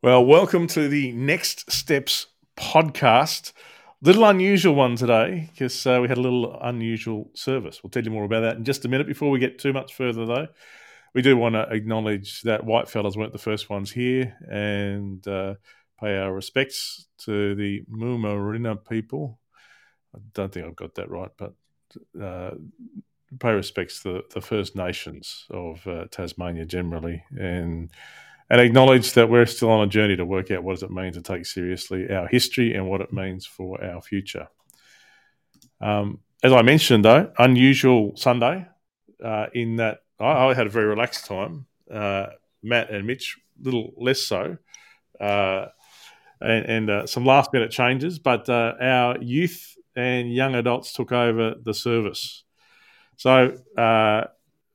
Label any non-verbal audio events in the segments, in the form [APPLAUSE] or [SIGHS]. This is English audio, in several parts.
Well, welcome to the Next Steps podcast. Little unusual one today because uh, we had a little unusual service. We'll tell you more about that in just a minute. Before we get too much further, though, we do want to acknowledge that white fellas weren't the first ones here and uh, pay our respects to the Mumarina people. I don't think I've got that right, but uh, pay respects to the First Nations of uh, Tasmania generally and and acknowledge that we're still on a journey to work out what does it mean to take seriously our history and what it means for our future. Um, as I mentioned, though, unusual Sunday uh, in that I, I, had a very relaxed time. Uh, Matt and Mitch, a little less so, uh, and, and uh, some last minute changes. But uh, our youth and young adults took over the service. So uh,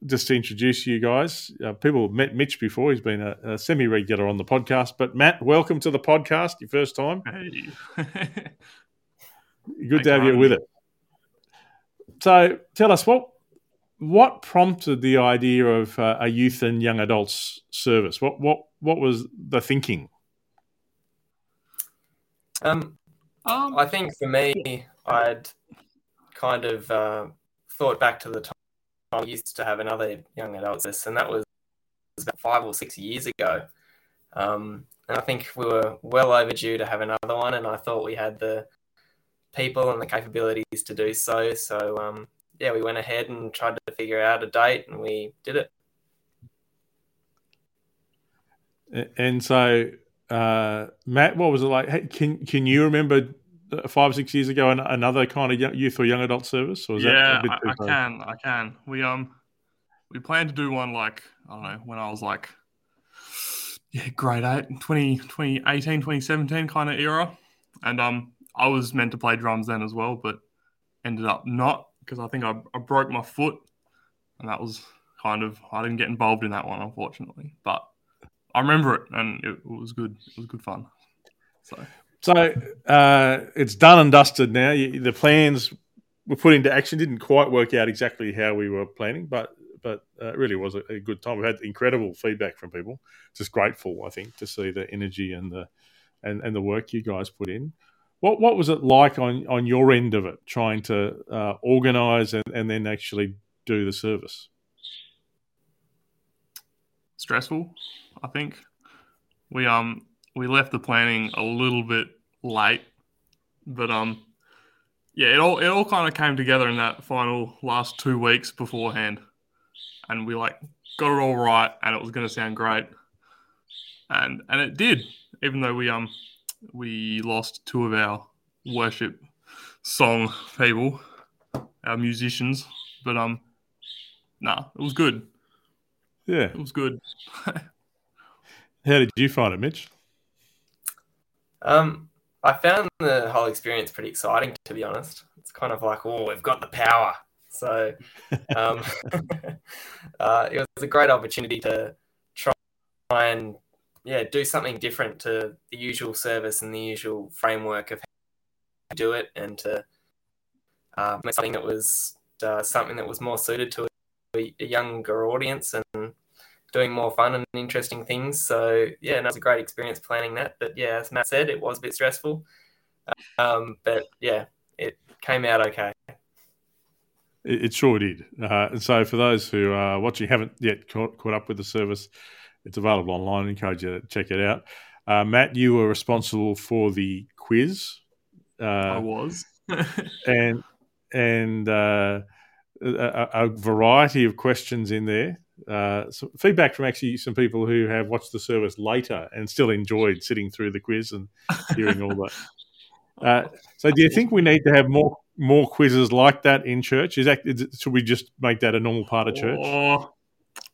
just to introduce you guys, uh, people have met Mitch before. He's been a, a semi regular on the podcast. But Matt, welcome to the podcast. Your first time. Hey. [LAUGHS] Good to have you with it. So, tell us what what prompted the idea of uh, a youth and young adults service. What what what was the thinking? Um, um I think for me, I'd kind of uh, thought back to the time I used to have another young adults list, and that was about five or six years ago. Um, and I think we were well overdue to have another one, and I thought we had the people and the capabilities to do so. So um, yeah, we went ahead and tried to figure out a date, and we did it. And so, uh, Matt, what was it like? Can can you remember five or six years ago another kind of youth or young adult service? Or yeah, I, I can. I can. We um we planned to do one like I don't know when I was like yeah grade eight 20, 2018 2017 kind of era and um I was meant to play drums then as well but ended up not because I think I, I broke my foot and that was kind of I didn't get involved in that one unfortunately but I remember it and it, it was good it was good fun so so uh, it's done and dusted now. The plans were put into action. Didn't quite work out exactly how we were planning, but but uh, it really was a, a, good time. We had incredible feedback from people. Just grateful, I think, to see the energy and the and, and the work you guys put in. What what was it like on on your end of it, trying to uh, organise and, and then actually do the service? Stressful, I think. We um we left the planning a little bit late, but um, yeah, it all it all kind of came together in that final last two weeks beforehand, and we like got it all right, and it was going to sound great, and and it did, even though we um we lost two of our worship song people, our musicians, but um, nah, it was good. Yeah, it was good. [LAUGHS] How did you find it, Mitch? Um, I found the whole experience pretty exciting, to be honest. It's kind of like, oh, we've got the power. So [LAUGHS] um, [LAUGHS] uh, it was a great opportunity to try and yeah do something different to the usual service and the usual framework of how to do it, and to uh, something that was uh, something that was more suited to a, a younger audience and doing more fun and interesting things. So yeah, and it was a great experience planning that. But yeah, as Matt said, it was a bit stressful. Um, but yeah, it came out okay. It, it sure did. Uh, and so for those who are watching, haven't yet caught, caught, up with the service, it's available online. I encourage you to check it out. Uh, Matt, you were responsible for the quiz. Uh, I was, [LAUGHS] and and uh, a, a, variety of questions in there uh, some feedback from actually some people who have watched the service later and still enjoyed sitting through the quiz and hearing all that. [LAUGHS] Uh, so, do you think we need to have more more quizzes like that in church? Is that is, should we just make that a normal part of church? Or,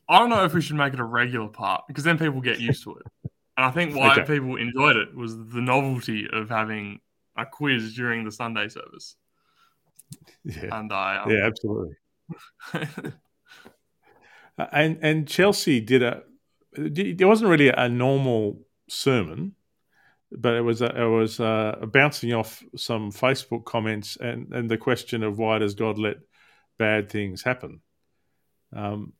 I don't know if we should make it a regular part because then people get used to it. And I think why [LAUGHS] okay. people enjoyed it was the novelty of having a quiz during the Sunday service. Yeah, and I um, yeah, absolutely. [LAUGHS] Uh, and and Chelsea did a. There wasn't really a normal sermon, but it was a, it was uh, bouncing off some Facebook comments and and the question of why does God let bad things happen. Um,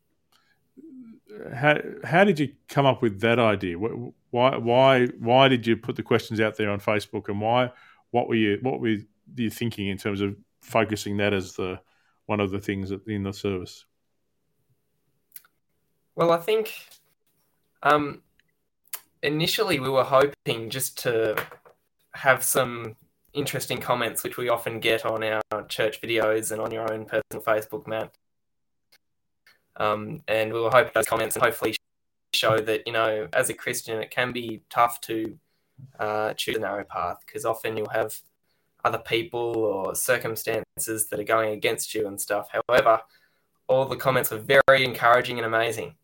how how did you come up with that idea? Why why why did you put the questions out there on Facebook, and why what were you what were you thinking in terms of focusing that as the one of the things in the service? Well, I think um, initially we were hoping just to have some interesting comments, which we often get on our church videos and on your own personal Facebook, Matt. Um, and we will hope those comments and hopefully show that you know, as a Christian, it can be tough to uh, choose a narrow path because often you'll have other people or circumstances that are going against you and stuff. However, all the comments were very encouraging and amazing.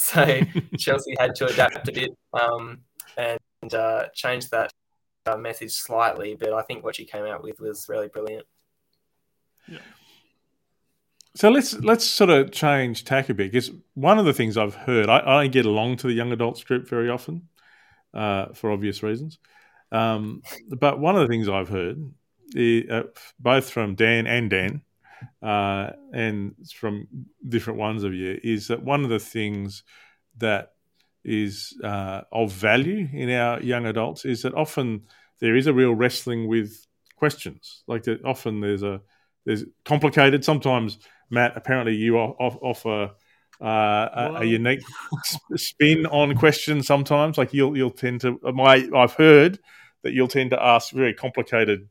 [LAUGHS] So Chelsea had to adapt a bit um, and uh, change that uh, message slightly, but I think what she came out with was really brilliant. Yeah. So let's let's sort of change tack a bit because one of the things I've heard, I, I don't get along to the young adults group very often, uh, for obvious reasons. Um, but one of the things I've heard, uh, both from Dan and Dan, uh, and from different ones of you, is that one of the things that is uh, of value in our young adults is that often there is a real wrestling with questions. Like that, often there's a there's complicated. Sometimes Matt, apparently you offer uh, a, a, unique [LAUGHS] spin on questions. Sometimes, like you'll you'll tend to my I've heard that you'll tend to ask very complicated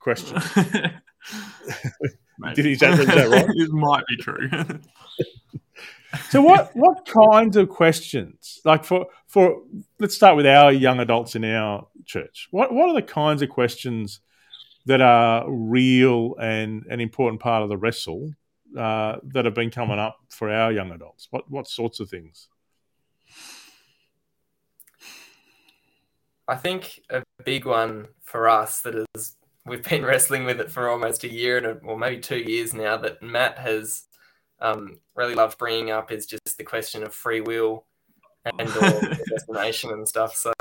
questions. [LAUGHS] Did he say that right? [LAUGHS] it might be true. [LAUGHS] so what what kinds of questions like for for let's start with our young adults in our church what what are the kinds of questions that are real and an important part of the wrestle uh, that have been coming up for our young adults what what sorts of things i think a big one for us that is we've been [LAUGHS] wrestling with it for almost a year and or maybe two years now that Matt has um, really loved bringing up is just the question of free will and or [LAUGHS] destination and stuff. So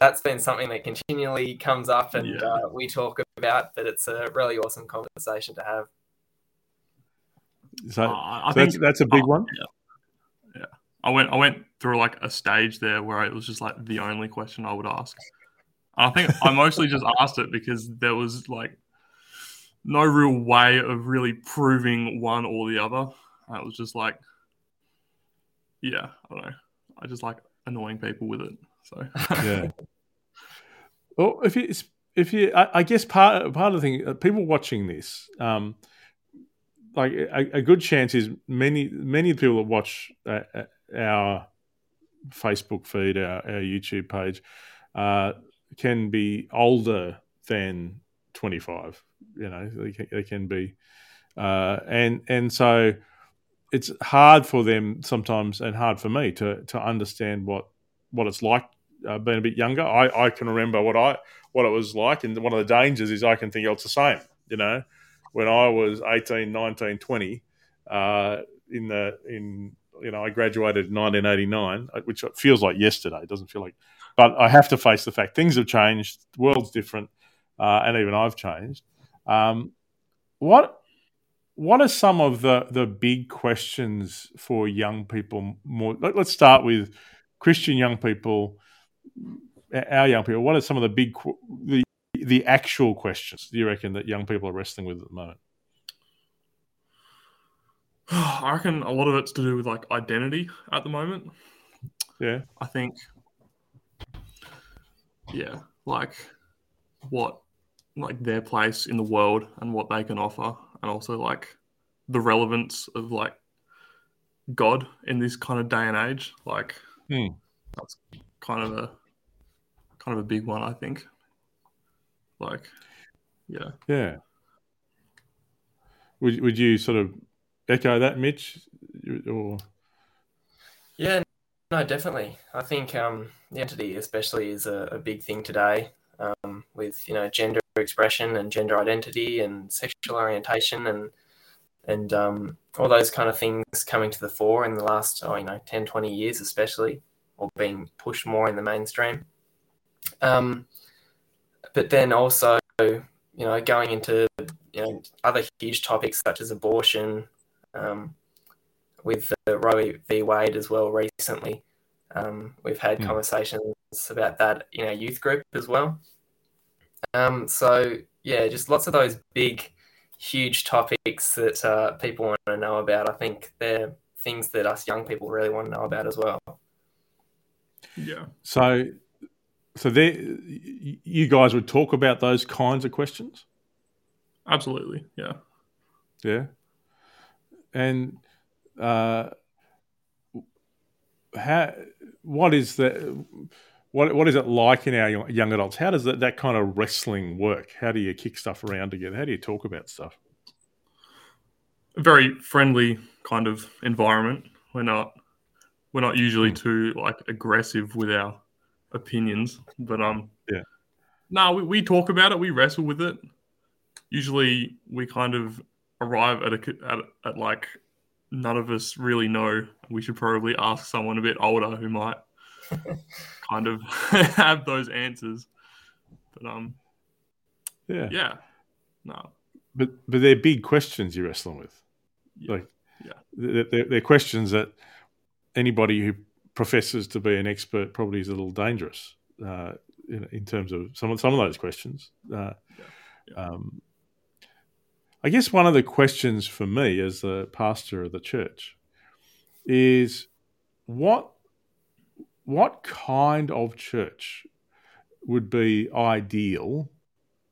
that's been something that continually comes up and yeah. uh, we talk about. But it's a really awesome conversation to have. So, uh, I so think that's, that's, a big one. Yeah. yeah, I went I went through like a stage there where it was just like the only question I would ask. I think I mostly just asked it because there was like no real way of really proving one or the other. it was just like, yeah, I don't know. I just like annoying people with it. So yeah. [LAUGHS] Well, if you if you, I, I, guess part part of the thing, uh, people watching this, um, like a, a, good chance is many many people that watch uh, uh our Facebook feed, our, our YouTube page, uh, can be older than 25 you know they can, they can be. Uh, and and so it's hard for them sometimes and hard for me to to understand what what it's like uh, being a bit younger. I, I can remember what I what it was like and one of the dangers is I can think oh, it's the same you know. When I was 18 19 20 uh, in the in you know I graduated in 1989 uh, which feels like yesterday. It doesn't feel like but I have to face the fact things have changed, the world's different, uh, and even I've changed. Um, what what are some of the the big questions for young people? More, let, us start with Christian young people, our young people. What are some of the big the the actual questions do you reckon that young people are wrestling with at the moment? [SIGHS] I reckon a lot of it's to do with like identity at the moment. Yeah, I think yeah, like what like their place in the world and what they can offer, and also like the relevance of like God in this kind of day and age. Like hmm. that's kind of a kind of a big one, I think. Like, yeah, yeah. Would would you sort of echo that, Mitch? Or yeah, no, definitely. I think um, identity, especially, is a, a big thing today um, with you know gender expression and gender identity and sexual orientation and and um, all those kind of things coming to the fore in the last oh you know 10 20 years especially or being pushed more in the mainstream um, but then also you know going into you know other huge topics such as abortion um, with the Roe v. Wade as well recently. Um, we've had Hmm. conversations about that in our youth group as well. Um, so yeah, just lots of those big, huge topics that uh, people want to know about. I think they're things that us young people really want to know about as well. Yeah. So, so there, you guys would talk about those kinds of questions, Absolutely. Yeah. yeah. And uh, how? What is the? What what is it like in our young, adults? How does that, that kind of wrestling work? How do you kick stuff around together? How do you talk about stuff? A very friendly kind of environment. We're not we're not usually Hmm. too like aggressive with our opinions, but um Yeah. No, we, we talk about it. We wrestle with it. Usually, we kind of arrive at a at, at like none of us really know. We should probably ask someone a bit older who might [LAUGHS] kind of [LAUGHS] have those answers. But um, Yeah. yeah, no, But but they're big questions you're wrestling with. Yeah. Like, Yeah. they're, they're, they're questions that anybody who professes to be an expert probably is a little dangerous uh, in, in terms of some of some of those questions. Uh, Yeah. Yeah. Um, I guess one of the questions for me as the pastor of the church is what what kind of church would be ideal?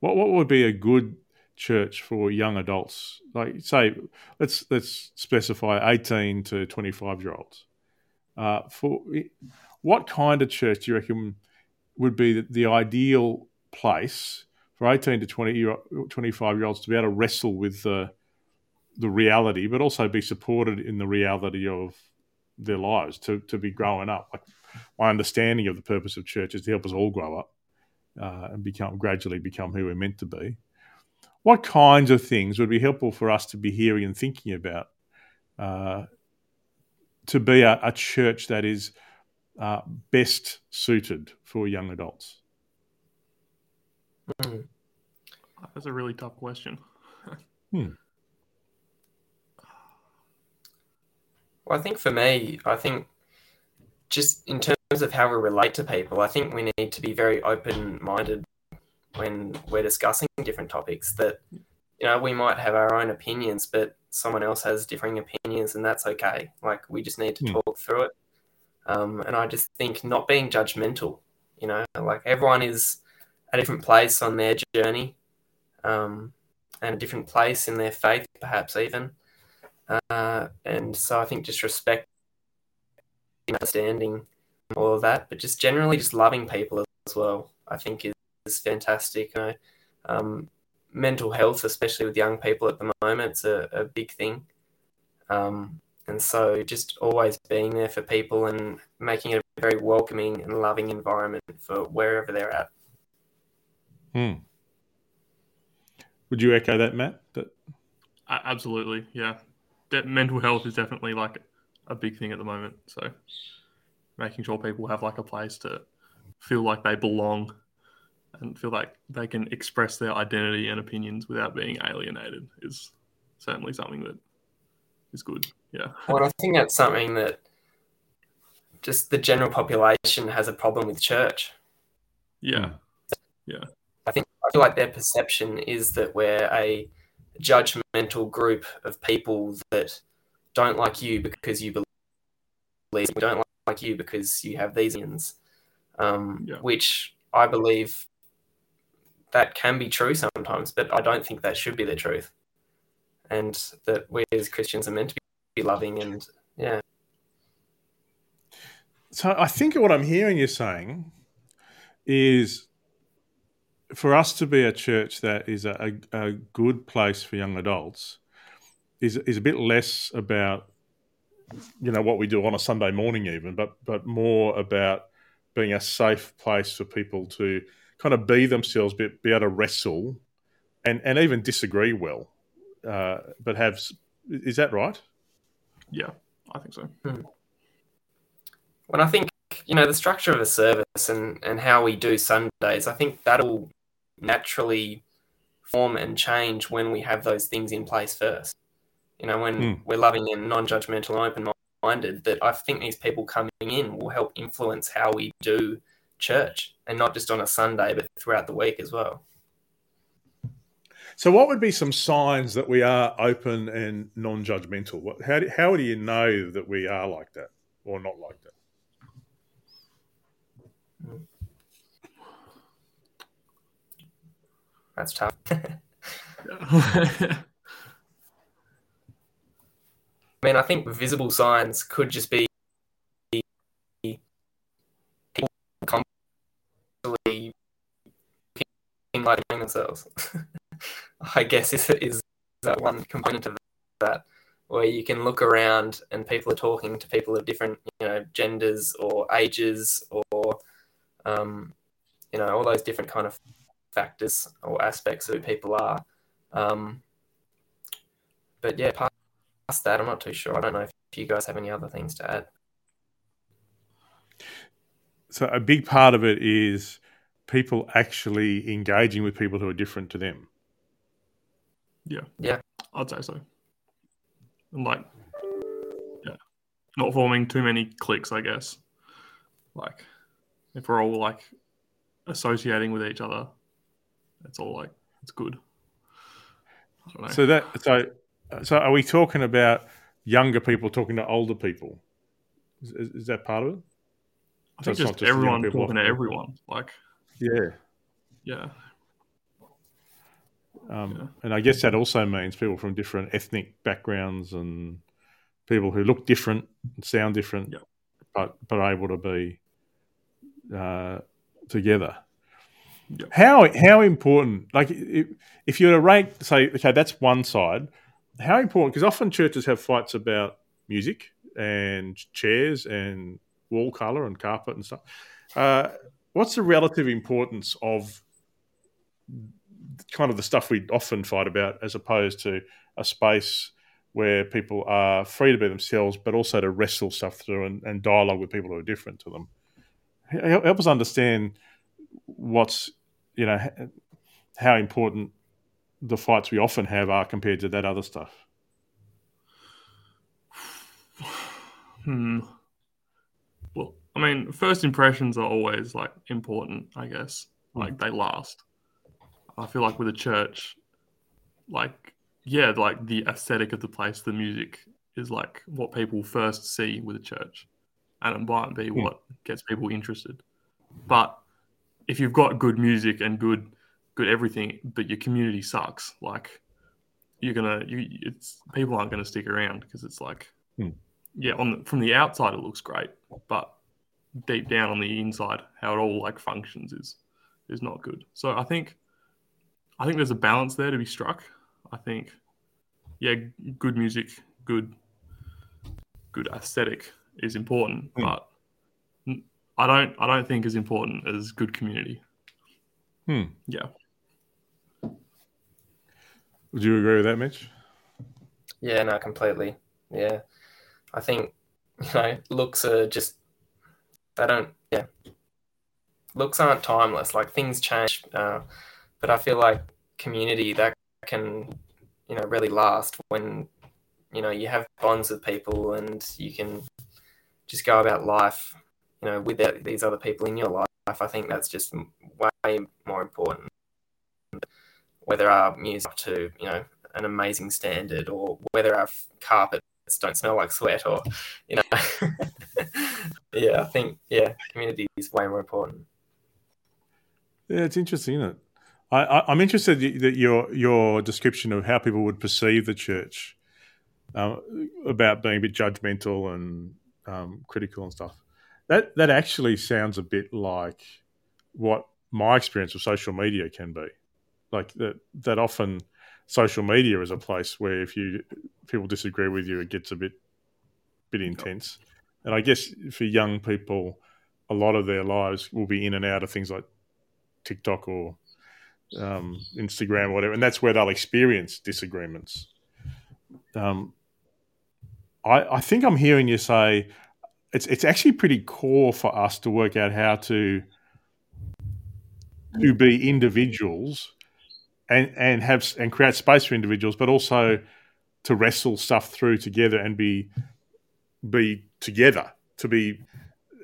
What what would be a good church for young adults? Like say, let's let's specify eighteen to twenty five year olds. Uh, for what kind of church do you reckon would be the, the ideal place for eighteen to 20 year, 25 year olds to be able to wrestle with the the reality, but also be supported in the reality of their lives to to be growing up. Like my understanding of the purpose of church is to help us all grow up uh, and become gradually become who we're meant to be. What kinds of things would be helpful for us to be hearing and thinking about uh, to be a, a church that is uh, best suited for young adults? Mm. that's a really tough question. [LAUGHS] Well, I think for me, I think just in terms of how we relate to people, I think we need to be very open minded when we're discussing different topics. That, you know, we might have our own opinions, but someone else has differing opinions, and that's okay. Like, we just need to Hmm. talk through it. Um, and I just think not being judgmental, you know, like everyone is at a different place on their journey um, and a different place in their faith, perhaps even. Uh, and so I think just respect, understanding all of that, but just generally just loving people as well, I think is, is fantastic. You know, um, mental health, especially with young people at the moment, it's a, a big thing. Um, and so just always being there for people and making it a very welcoming and loving environment for wherever they're at. Hmm. Would you echo that, Matt? That A- absolutely, yeah. De- mental health is definitely like a big thing at the moment. So making sure people have like a place to feel like they belong and feel like they can express their identity and opinions without being alienated is certainly something that is good. Yeah. Well, I think that's something that just the general population has a problem with church. Yeah. Yeah. I think I feel like their perception is that we're a judgmental group of people that don't like you because you believe we don't like you because you have these opinions, um, Yeah. which I believe that can be true sometimes, but I don't think that should be the truth, and that we as Christians are meant to be loving and yeah, So I think what I'm hearing you saying is for us to be a church that is a, a, a good place for young adults is is a bit less about you know what we do on a Sunday morning even, but but more about being a safe place for people to kind of be themselves, be, be able to wrestle and, and even disagree well, uh, but have is that right? Yeah. I think so. when I think you know the structure of a service and and how we do Sundays, I think that'll naturally form and change when we have those things in place first. You know, when Mm. we're loving and non-judgmental and open-minded, that I think these people coming in will help influence how we do church, and not just on a Sunday, but throughout the week as well. So, what would be some signs that we are open and non-judgmental? How do, how do you know that we are like that or not like that? That's tough. [LAUGHS] I mean, I think visible signs could just be people constantly like themselves. [LAUGHS] I guess is is that one component of that where you can look around and people are talking to people of different you know genders or ages or um, you know all those different kind of factors or aspects of who people are. Um, but yeah, past that, I'm not too sure. I don't know if you guys have any other things to add. So, a big part of it is people actually engaging with people who are different to them. yeah. Yeah. I'd say so. And like, yeah, not forming too many cliques, I guess. Like, if we're all like associating with each other, it's all like it's good. I don't know. So that so so are we talking about younger people talking to older people? Is, is that part of it? I so think not just just everyone talking to everyone. Like, Yeah. yeah, Um, Yeah. And I guess that also means people from different ethnic backgrounds and people who look different and sound different, Yeah. but but able to be uh, together. Yeah. How how important? Like if, you were to rank, say, okay, that's one side. How important? Because often churches have fights about music and chairs and wall color and carpet and stuff. Uh, what's the relative importance of kind of the stuff we often fight about as opposed to a space where people are free to be themselves, but also to wrestle stuff through and, and dialogue with people who are different to them. Help us understand what's, you know, how important the fights we often have are compared to that other stuff. Hmm. Well, I mean, first impressions are always like important, I guess. Hmm. Like they last. I feel like with a church, like yeah, like the aesthetic of the place, the music is like what people first see with a church, and it might be Hmm. what gets people interested. But if you've got good music and good good everything, but your community sucks, like you're gonna you it's people aren't gonna stick around because it's like Hmm. yeah, on the, from the outside it looks great, but deep down on the inside, how it all like functions is is not good. So I think I think there's a balance there to be struck. I think yeah, good music, good good aesthetic is important, Hmm. but I don't I don't think as important as good community. Hmm. Yeah. Would you agree with that, Mitch? Yeah, no, completely. Yeah. I think, [LAUGHS] you know, looks are just, they don't, yeah. Looks aren't timeless. Like things change. Uh, but I feel like community that can, you know, really last when, you know, you have bonds with people and you can just go about life, you know, with that, these other people in your life. I think that's just way more important. Whether our music up to, you know, an amazing standard or whether our carpets don't smell like sweat or you know [LAUGHS] yeah i think yeah community is way more important Yeah, it's interesting, isn't it? I, I'm interested that your your description of how people would perceive the church um, about being a bit judgmental and um, critical and stuff. That that actually sounds a bit like what my experience of social media can be. Like that that often social media is a place where if you people disagree with you, it gets a bit bit intense. And I guess for young people, a lot of their lives will be in and out of things like TikTok or um, Instagram or whatever, and that's where they'll experience disagreements. Um, I, I think I'm hearing you say it's it's actually pretty core for us to work out how to to be individuals and and have and create space for individuals, but also to wrestle stuff through together and be be together to be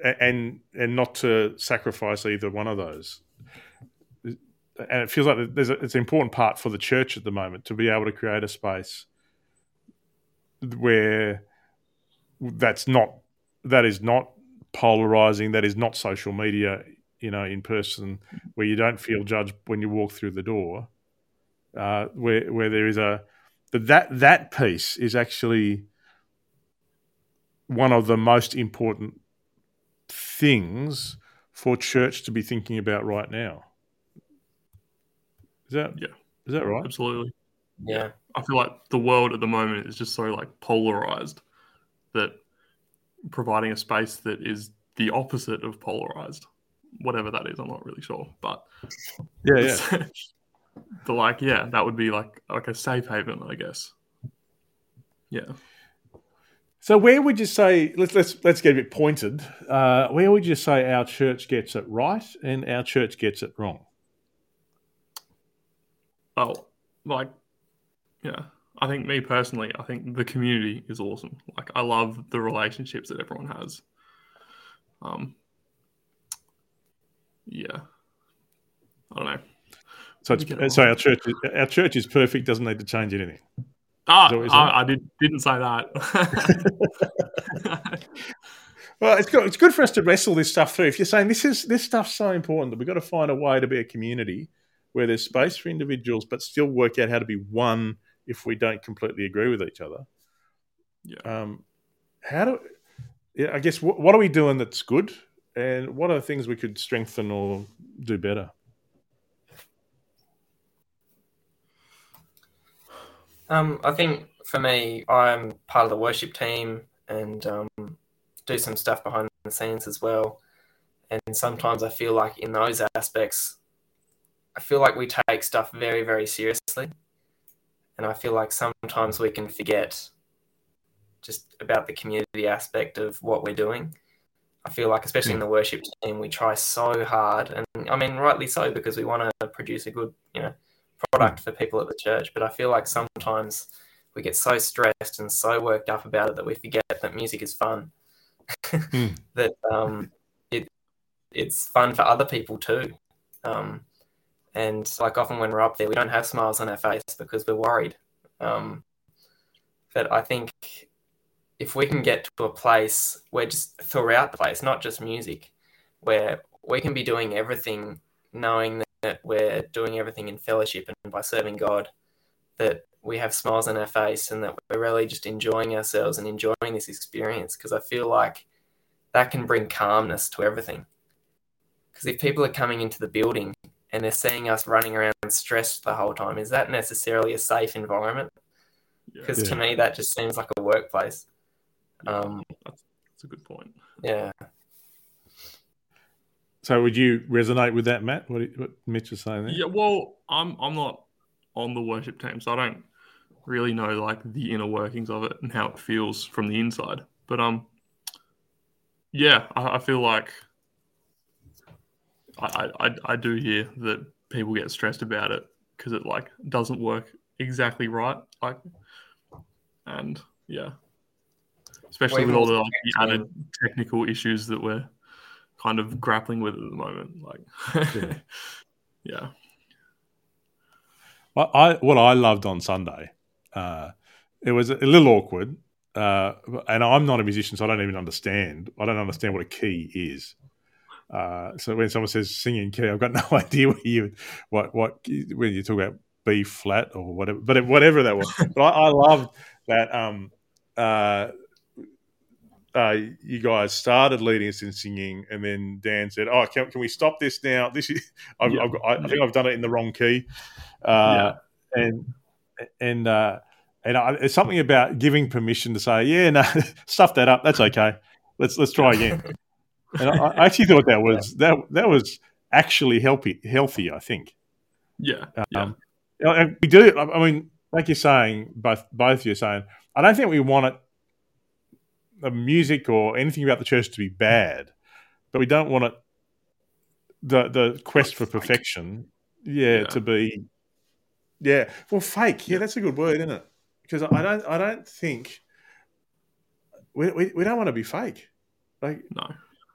and and not to sacrifice either one of those. And it feels like a, it's an important part for the church at the moment to be able to create a space where that's not that is not polarizing that is not social media you know in person where you don't feel judged when you walk through the door uh, where where there is a but that that piece is actually one of the most important things for church to be thinking about right now is that Yeah. Is that right? Absolutely. Yeah. I feel like the world at the moment is just so like polarized that providing a space that is the opposite of polarized, whatever that is, I'm not really sure. But Yeah, yeah. [LAUGHS] the like, yeah, that would be like like a safe haven, I guess. Yeah. So where would you say let's let's let's get a bit pointed. Uh, where would you say our church gets it right and our church gets it wrong? Oh, like, yeah. I think me personally, I think the community is awesome. Like, I love the relationships that everyone has. Um, yeah. I don't know. So it's, Get so our church our church is perfect. Doesn't need to change anything. Ah, Is that what you're saying? I, I did, didn't say that. [LAUGHS] Well, it's good. It's good for us to wrestle this stuff through. If you're saying this is this stuff's so important that we've got to find a way to be a community where there's space for individuals, but still work out how to be one if we don't completely agree with each other. yeah. Um, how do? Yeah, I guess what, what are we doing that's good, and what are the things we could strengthen or do better? Um, I think for me, I'm part of the worship team and um, do some stuff behind the scenes as well. And sometimes I feel like in those aspects, I feel like we take stuff very, very seriously. And I feel like sometimes we can forget just about the community aspect of what we're doing. I feel like, especially in the worship team, we try so hard, and I mean, rightly so, because we want to produce a good, you know, product for people at the church. But I feel like sometimes we get so stressed and so worked up about it that we forget that music is fun. Hmm. [LAUGHS] that um, it it's fun for other people too. Um, and like often when we're up there, we don't have smiles on our face because we're worried. Um, but I think if we can get to a place where just throughout the place, not just music, where we can be doing everything, knowing that we're doing everything in fellowship and by serving God, that we have smiles on our face and that we're really just enjoying ourselves and enjoying this experience. Because I feel like that can bring calmness to everything. Because if people are coming into the building and they're seeing us running around stressed the whole time, is that necessarily a safe environment? yeah. Because to me, that just seems like a workplace. Um, that's, that's a good point. yeah. So, would you resonate with that, Matt? What, what Mitch is saying there? Yeah, well, I'm I'm not on the worship team, so I don't really know like the inner workings of it and how it feels from the inside. But um, yeah, I, I feel like I, I I- I do hear that people get stressed about it because it like doesn't work exactly right, like, and yeah, especially We've with all the also like the added technical issues that we're kind of grappling with at the moment, like, Yeah. [LAUGHS] yeah. I, I what I loved on Sunday, uh, it was a little awkward, uh, and I'm not a musician, so I don't even understand. I don't understand what a key is. Uh, so when someone says singing key, I've got [LAUGHS] no idea what you what what when you talk about B flat or whatever, but whatever that was. but I, I loved that. Um, uh, uh, you guys started leading us in singing, and then Dan said, "Oh, can, can we stop this now? This is [LAUGHS] I've, Yeah. I've got, I, I think I've done it in the wrong key." Uh, and and uh, and I, it's something about giving permission to say, "Yeah, no, [LAUGHS] stuff that up. That's okay. Let's let's try again." And I, I actually thought that was that that was actually healthy. Healthy, I think. Yeah, yeah, Um, you and we do. I mean, like you're saying, both both you're saying, I don't think we want it, the music or anything about the church to be bad, but we don't want it, the the quest for perfection, yeah, Yeah. to be, yeah, well, fake. Yeah, Yeah. that's a good word, isn't it? because I don't I don't think we, we, we don't want to be fake. Like No.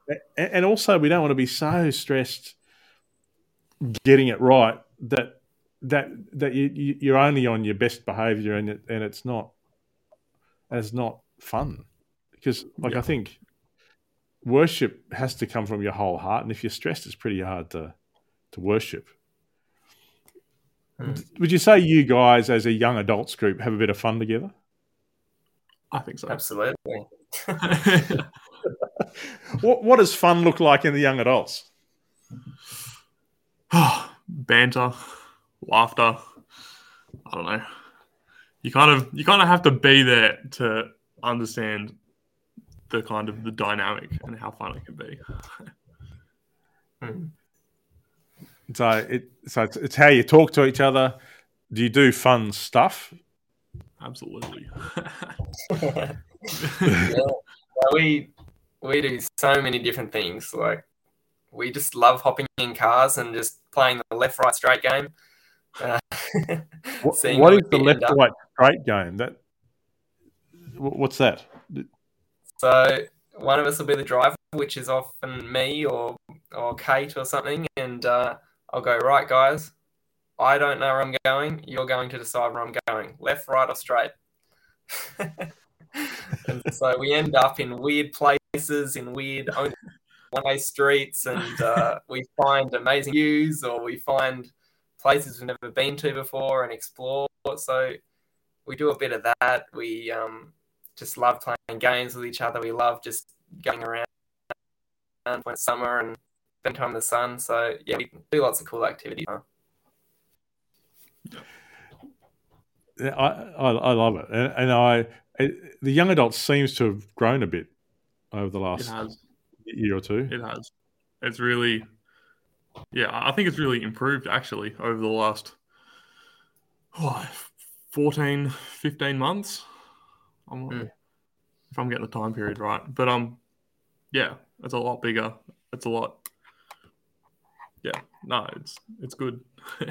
A- and also we don't want to be so stressed getting it right that that that you, you you're only on your best behavior and it, and it's not and it's not fun because like Yeah. I think worship has to come from your whole heart and if you're stressed it's pretty hard to to worship Hmm. would you say you guys as a young adults group have a bit of fun together I think so. Absolutely. [LAUGHS] [LAUGHS] what what does fun look like in the young adults [SIGHS] Banter, laughter. I don't know. You kind of you kind of have to be there to understand the kind of the dynamic and how fun it can be. Hmm. So it so it's, it's how you talk to each other. Do you do fun stuff? Absolutely. [LAUGHS] [LAUGHS] yeah. Well, we we do so many different things. Like we just love hopping in cars and just playing the left right straight game. Uh, [LAUGHS] What, what is the left right straight game? That what's that? So one of us will be the driver, which is often me or or Kate or something, and uh, I'll go right, guys. I don't know where I'm going. You're going to decide where I'm going, left, right, or straight. [LAUGHS] and so we end up in weird places, in weird one-way streets, and uh, [LAUGHS] we find amazing views, or we find places we've never been to before and explore. So we do a bit of that. We um, just love playing games with each other. We love just going around when it's summer and spend time in the sun. So yeah, we do lots of cool activities. I, I I love it, and, and I it, the young adult seems to have grown a bit over the last year or two. It has. It's really, yeah, I think it's really improved actually over the last oh, 14, 15 months. I'm, Mm. If I'm getting the time period right. But, um, yeah, it's a lot bigger. It's a lot, yeah, no, it's, it's good. [LAUGHS]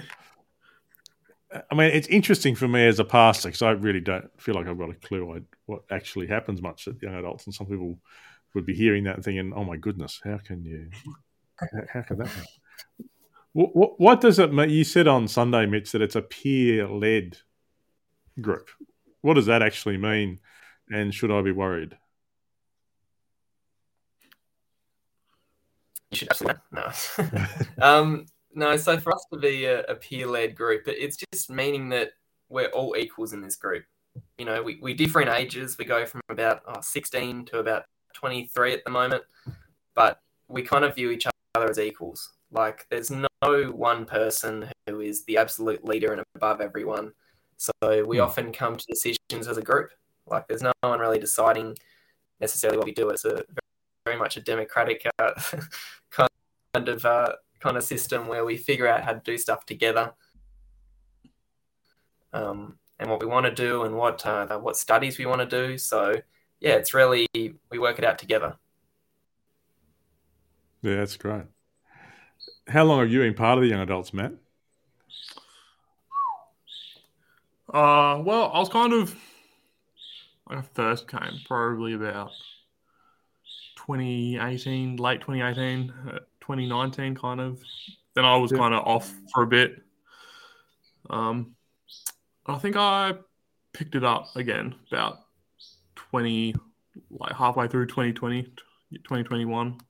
I mean, it's interesting for me as a pastor because I really don't feel like I've got a clue what actually happens much at young adults, and some people would be hearing that thing and "Oh my goodness, how can you? How, how can that?" Happen? What, what, what does it mean? You said on Sunday, Mitch, that it's a peer-led group. What does that actually mean? And should I be worried? You should absolutely no. [LAUGHS] um, no, so for us to be a, a peer-led group, it's just meaning that we're all equals in this group. You know, we, we differ in ages. We go from about oh, 16 to about 23 at the moment, but we kind of view each other as equals. Like, there's no one person who is the absolute leader and above everyone. So we Hmm. often come to decisions as a group. Like, there's no one really deciding necessarily what we do. It's a very much a democratic uh, [LAUGHS] kind of uh, kind of system where we figure out how to do stuff together, um, and what we want to do and what uh, the- what studies we want to do. So yeah, it's really we work it out together. Yeah, that's great. How long have you been part of the young adults, Matt? Uh, well, I was kind of when I first came, probably about 2018, late 2018, uh, 2019, kind of. Then I was Yeah. kind of off for a bit. Um, I think I picked it up again about 20, like halfway through 2020, 2021.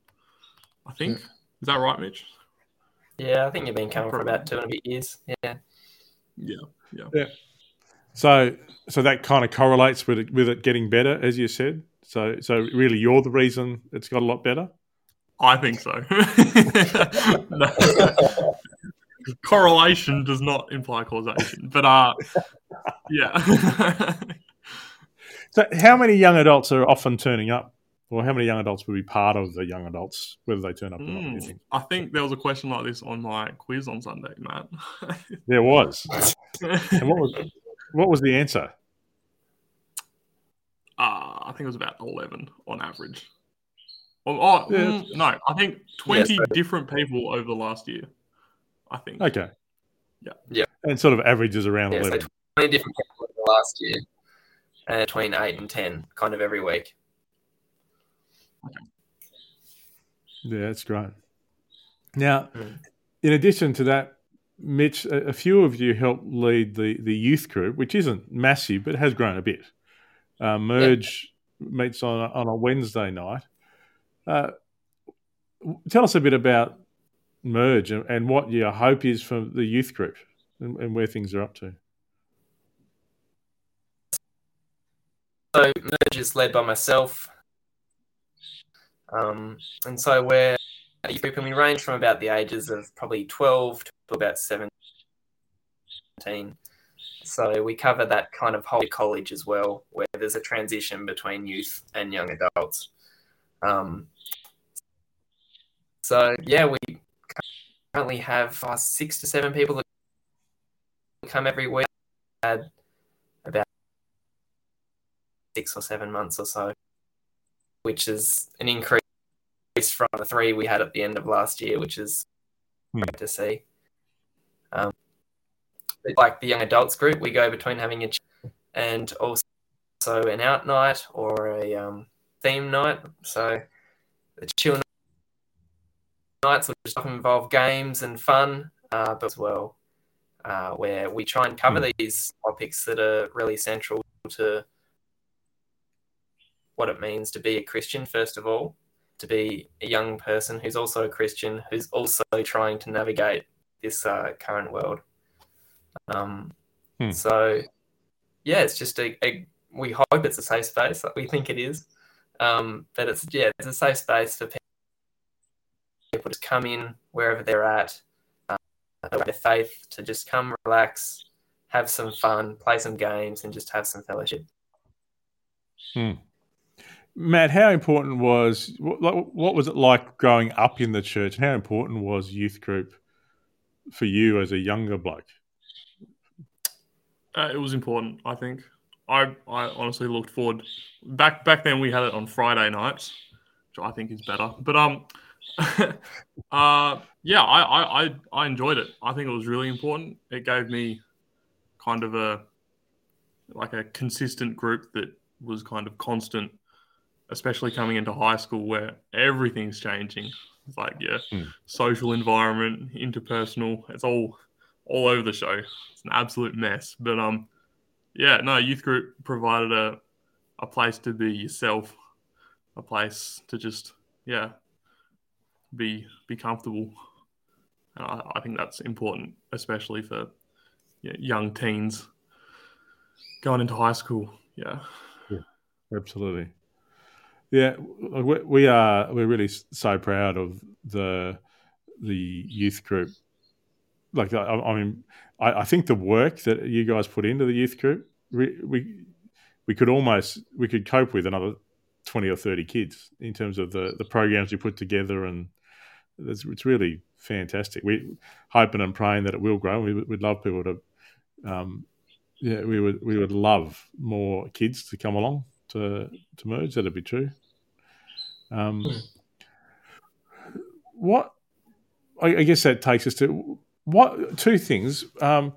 I think. Is that right, Mitch? Yeah, I think you've been coming for about two and a bit years. Yeah, Yeah. Yeah. So, so that kind of correlates with it, with it getting better, as you said. So, so really, you're the reason it's got a lot better. I think so. [LAUGHS] No. Correlation does not imply causation, but uh, yeah. [LAUGHS] So, how many young adults are often turning up, or how many young adults would be part of the young adults, whether they turn up or not? do you Mm, think? I think there was a question like this on my quiz on Sunday, Matt. [LAUGHS] There was. And what was what was the answer? Uh, I think it was about 11 on average. Oh, oh, Yeah. mm, no, I think 20 so- different people over the last year. I think. Okay. Yeah. Yeah. And sort of averages around yeah. So eleven. twenty different people over the last year. and between eight and ten, kind of every week. Okay. Yeah, that's great. Now, Mm. in addition to that, Mitch, a, a few of you helped lead the, the youth group, which isn't massive, but has grown a bit. Uh, Merge meets on a, on a Wednesday night. Uh, tell us a bit about Merge and, and what your hope is for the youth group and, and where things are up to. So merge is led by myself, um, and so we're a youth group, and we range from about the ages of probably twelve to about seventeen. So we cover that kind of whole college as well, where there's a transition between youth and young adults. Um, so yeah, we currently have uh, six to seven people that come every week. Had about six or seven months or so, which is an increase from the three we had at the end of last year, which is Hmm. great to see. Um, like the young adults group, we go between having a ch- and also an out night or a um, theme night. So the chill nights just often involve games and fun, uh, but as well, uh, where we try and cover these topics that are really central to what it means to be a Christian, first of all, to be a young person who's also a Christian, who's also trying to navigate this uh, current world. Um, Hmm. So, yeah, it's just a, a, we hope it's a safe space, we think it is. Um, but it's, yeah, it's a safe space for people to come in wherever they're at, uh, their faith, to just come relax, have some fun, play some games, and just have some fellowship. Matt, how important was what, what was it like growing up in the church? How important was youth group for you as a younger bloke? Uh, it was important, I think. I, I honestly looked forward. Back back then, we had it on Friday nights, which I think is better. But um, [LAUGHS] uh, yeah, I, I I I enjoyed it. I think it was really important. It gave me kind of a like a consistent group that was kind of constant, especially coming into high school where everything's changing. It's like yeah, Hmm. social environment, interpersonal. It's all all over the show. It's an absolute mess. But um, yeah, no, youth group provided a a place to be yourself, a place to just yeah be be comfortable. And I, I think that's important, especially for yeah, young teens going into high school. Yeah. Absolutely. Yeah, we, we are. We're really so proud of the the youth group. Like, I, I mean, I, I think the work that you guys put into the youth group, we, we we could almost we could cope with another twenty or thirty kids in terms of the the programs you put together, and it's, it's really fantastic. We're hoping and praying that it will grow. We, we'd love people to. Um, yeah, we would we would love more kids to come along to to merge. That'd be true. Um, what I, I guess that takes us to what two things. Um,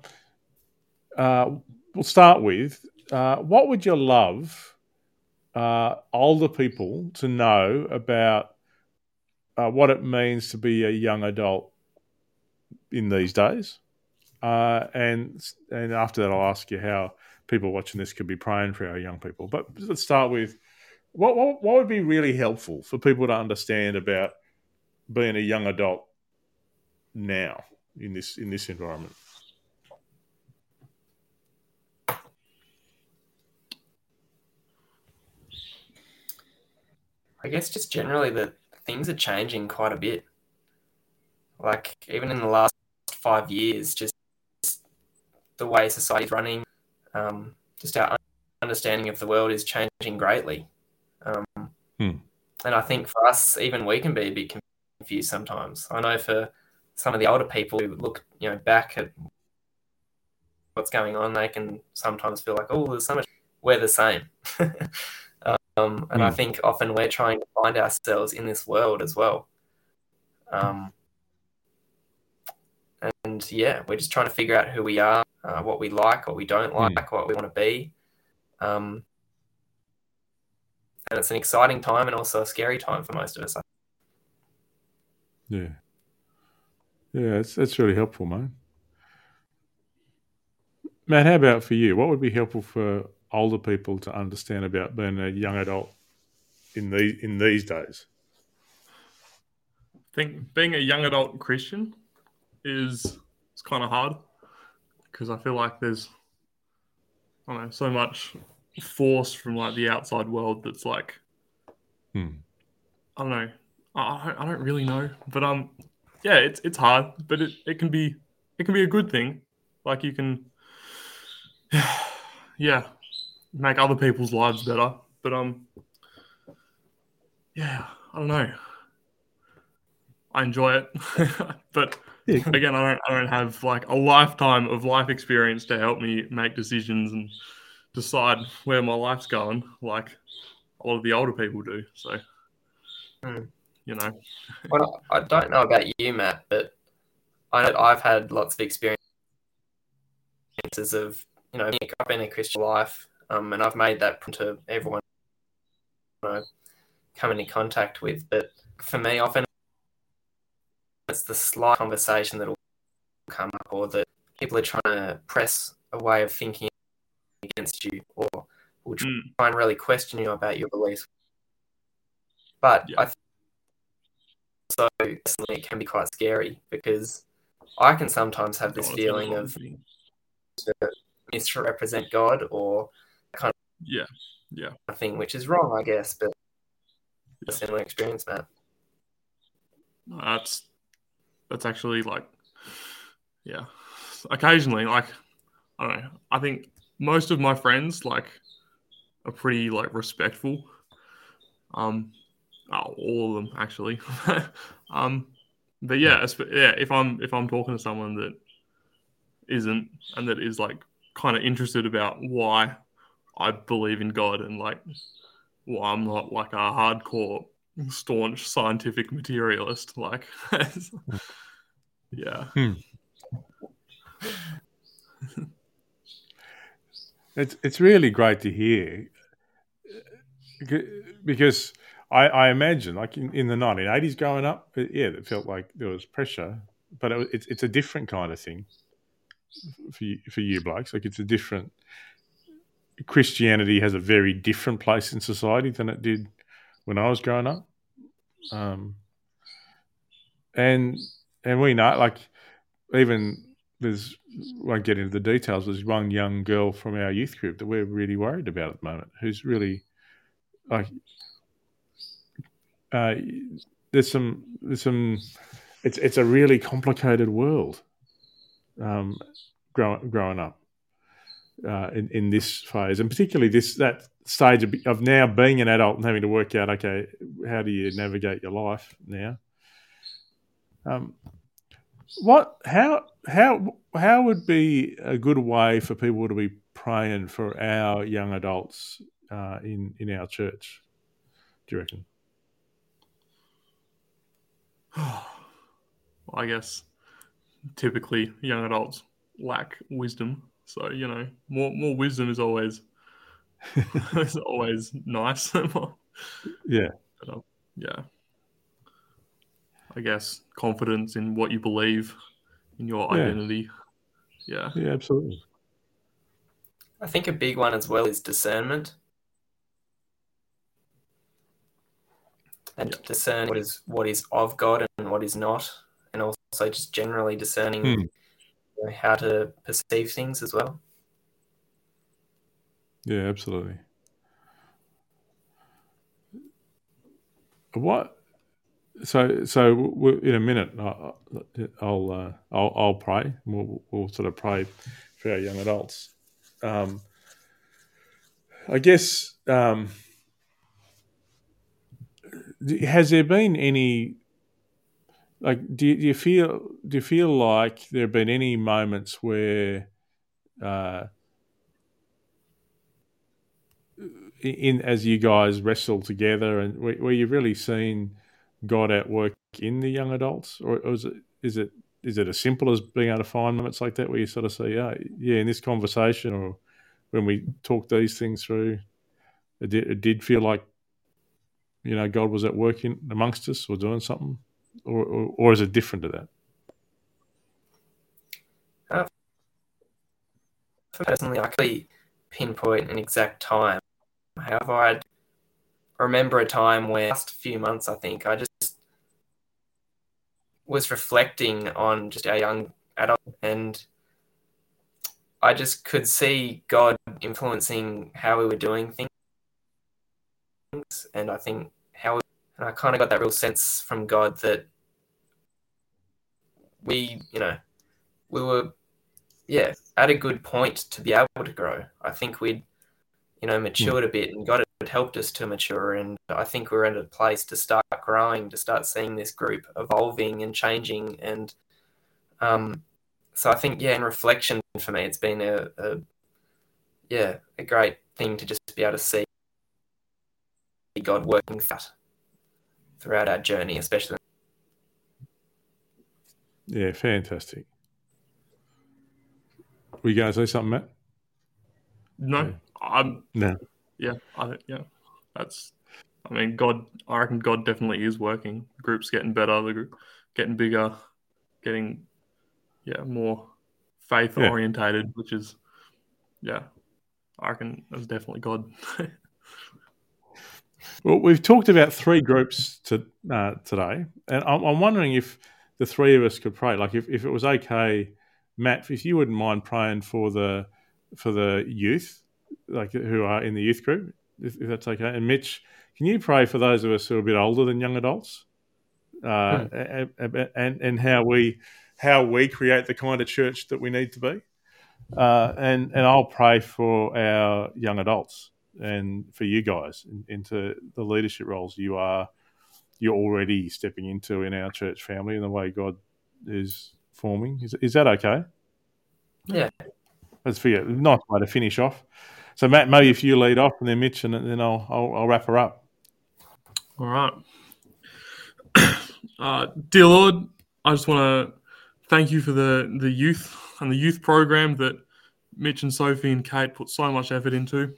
uh, we'll start with uh, what would you love uh, older people to know about uh, what it means to be a young adult in these days, uh, and and after that, I'll ask you how people watching this could be praying for our young people. But let's start with what, what what would be really helpful for people to understand about being a young adult now in this in this environment. I guess just generally that things are changing quite a bit. Like even in the last five years, just the way society's running, um, just our understanding of the world is changing greatly. Um, Hmm. And I think for us, even we can be a bit confused sometimes. I know for some of the older people who look, you know, back at what's going on, they can sometimes feel like, oh, there's so much. We're the same. [LAUGHS] um, and I Hmm. think often we're trying to find ourselves in this world as well. Um, and yeah, we're just trying to figure out who we are, uh, what we like, what we don't Hmm. like, what we want to be. Um, and it's an exciting time and also a scary time for most of us. Yeah. Yeah, that's, that's really helpful, man. Matt, how about for you? What would be helpful for older people to understand about being a young adult in these in these days? I think being a young adult Christian is it's kind of hard because I feel like there's I don't know so much force from like the outside world that's like Hmm. I don't know I, I don't really know but um yeah it's it's hard but it, it can be it can be a good thing like you can [SIGHS] yeah make other people's lives better but um yeah I don't know I enjoy it [LAUGHS] but Yeah. again, I don't, I don't have like a lifetime of life experience to help me make decisions and decide where my life's going, like a lot of the older people do. So, Hmm. you know, Well, I don't know about you, Matt, but I know I've had lots of experiences of you know being up in a Christian life, um, and I've made that to everyone I come into contact with. But for me, often it's the slight conversation that will come up, or that people are trying to press a way of thinking against you, or will try Mm. and really question you about your beliefs. But Yeah. I think so personally it can be quite scary because I can sometimes have this feeling of misrepresent God or yeah, yeah. I think which is wrong, I guess, but a similar experience, Matt. That's that's actually like, yeah. Occasionally, like, I don't know. I think most of my friends like are pretty like respectful. Um, oh, all of them actually. [LAUGHS] um, but yeah, yeah. If I'm if I'm talking to someone that isn't and that is like kind of interested about why I believe in God and like well, I'm not like a hardcore staunch scientific materialist. Like, [LAUGHS] yeah, hmm. It's it's really great to hear because I, I imagine like in, in the 1980s growing up, it- yeah, it felt like there was pressure, but it, it's it's a different kind of thing for you, for you blokes. Like it's a different Christianity has a very different place in society than it did when I was growing up, um, and and we know like even there's won't get into the details. There's one young girl from our youth group that we're really worried about at the moment, who's really like uh, there's some there's some it's it's a really complicated world um, growing growing up uh, in in this phase, and particularly this that stage of, of now being an adult and having to work out okay how do you navigate your life now. Um, what how how how would be a good way for people to be praying for our young adults uh, in in our church? Do you reckon? [SIGHS] well, I guess typically young adults lack wisdom. So you know, more more wisdom is always [LAUGHS] is always nice. [LAUGHS] Yeah, yeah. I guess confidence in what you believe, in your Yeah. identity. Yeah. yeah, absolutely. I think a big one as well is discernment. And Yeah. discern what is what is of God and what is not, and also just generally discerning Hmm. How to perceive things as well. Yeah, absolutely. What? So, so in a minute, I'll I'll, uh, I'll I'll pray. We'll, we'll sort of pray for our young adults. Um, I guess. Um, has there been any? Like, do you, do you feel do you feel like there have been any moments where? Uh, in as you guys wrestle together and where, where you've really seen God at work in the young adults, or, or is it is it is it as simple as being able to find moments like that where you sort of say, yeah, yeah, in this conversation or when we talk these things through, it did, it did feel like you know God was at work in amongst us or doing something, or or, or is it different to that? Uh, personally, I can't pinpoint an exact time. However, I remember a time where last few months, I think I just was reflecting on just our young adult and I just could see God influencing how we were doing things. And I think how, and I kind of got that real sense from God that we, you know, we were, yeah, at a good point to be able to grow. I think we'd, you know, matured a bit and God had helped us to mature. And I think we're at a place to start growing, to start seeing this group evolving and changing. And, um, so I think yeah, in reflection for me, it's been a, a yeah a great thing to just be able to see God working fat throughout our journey, especially. Yeah, fantastic. Were you going to say something, Matt? No, yeah. I'm no. Yeah, I yeah, that's. I mean, God. I reckon God definitely is working. The group's getting better. The group getting bigger, getting yeah, more faith orientated, yeah. which is yeah, I reckon that's definitely God. [LAUGHS] well, we've talked about three groups to, uh, today, and I'm, I'm, wondering if the three of us could pray. Like, if, if it was okay, Matt, if you wouldn't mind praying for the for the youth, like who are in the youth group, if, if that's okay, and Mitch, can you pray for those of us who are a bit older than young adults, uh, hmm. and, and and how we how we create the kind of church that we need to be. Uh, and and I'll pray for our young adults and for you guys in, into the leadership roles you are you're already stepping into in our church family and the way God is forming. Is, is that okay? Yeah. That's for you. Nice way to finish off. So Matt, maybe if you lead off and then Mitch, and then I'll I'll, I'll wrap her up. All right. Uh, dear Lord, I just want to thank you for the the youth and the youth program that Mitch and Sophie and Kate put so much effort into.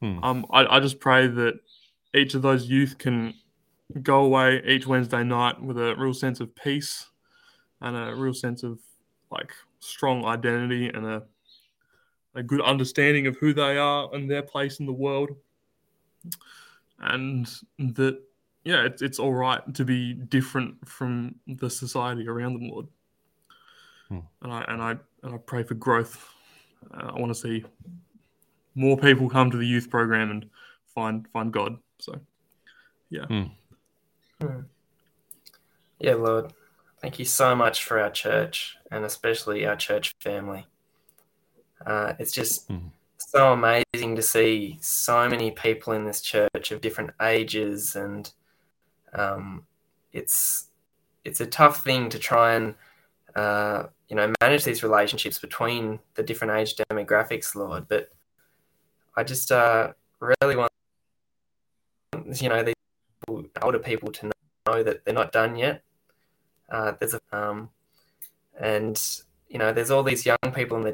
Hmm. Um, I, I just pray that each of those youth can go away each Wednesday night with a real sense of peace and a real sense of like strong identity and a a good understanding of who they are and their place in the world. And that yeah, it's, it's all right to be different from the society around them, Lord. Hmm. And I and I and I pray for growth. Uh, I want to see more people come to the youth program and find find God. So, yeah. Hmm. Hmm. Yeah, Lord, thank you so much for our church and especially our church family. Uh, it's just hmm. so amazing to see so many people in this church of different ages, and um, it's it's a tough thing to try and uh, you know, manage these relationships between the different age demographics, Lord. But I just uh, really want, you know, these older people to know that they're not done yet. Uh, there's a, um, and you know, there's all these young people in the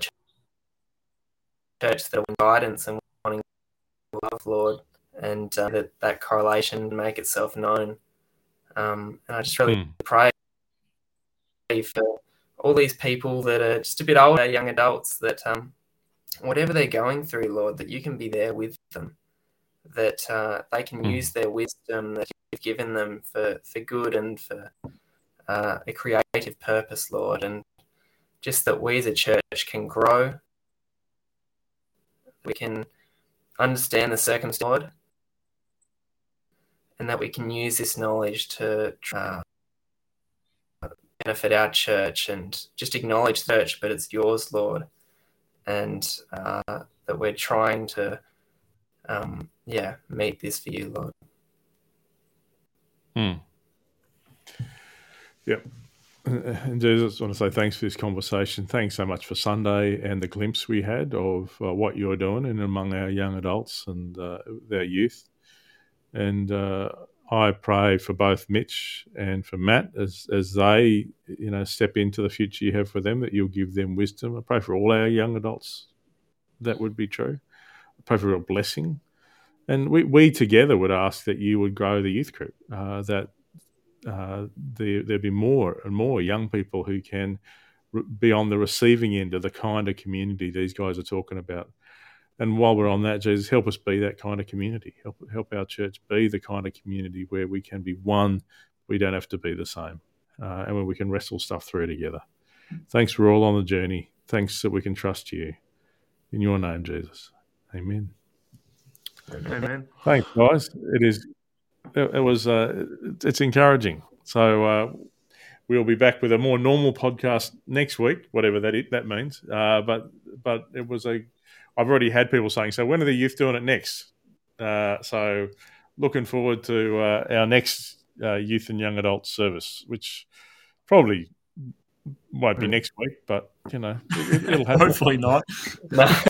church that want guidance and wanting love, Lord, and uh, that that correlation make itself known. Um, and I just really mm. pray for all these people that are just a bit older, young adults, that um, whatever they're going through, Lord, that you can be there with them, that uh, they can mm. use their wisdom that you've given them for, for good and for uh, a creative purpose, Lord, and just that we as a church can grow. We can understand the circumstance, Lord, and that we can use this knowledge to uh, benefit our church and just acknowledge the church, but it's yours, Lord, and uh, that we're trying to, um, yeah, meet this for you, Lord. Hmm. Yep. And Jesus, I just want to say thanks for this conversation. Thanks so much for Sunday and the glimpse we had of uh, what you're doing and among our young adults and uh, their youth. And uh, I pray for both Mitch and for Matt as as they you know step into the future you have for them that you'll give them wisdom. I pray for all our young adults that would be true. I pray for a blessing and we, we together would ask that you would grow the youth group, uh, that uh, there, there'd be more and more young people who can be on the receiving end of the kind of community these guys are talking about. And while we're on that, Jesus, help us be that kind of community. Help help our church be the kind of community where we can be one. We don't have to be the same, uh, and where we can wrestle stuff through together. Thanks, we're all on the journey. Thanks that we can trust you. In your name, Jesus. Amen. Amen. Thanks, guys. It is. It, it was. Uh, it's encouraging. So uh, we'll be back with a more normal podcast next week, whatever that it, that means. Uh, but but it was a. I've already had people saying, so when are the youth doing it next? Uh, so looking forward to uh, our next uh, youth and young adult service, which probably won't be next week, but you know it, it'll [LAUGHS] happen. Hopefully not. No. [LAUGHS]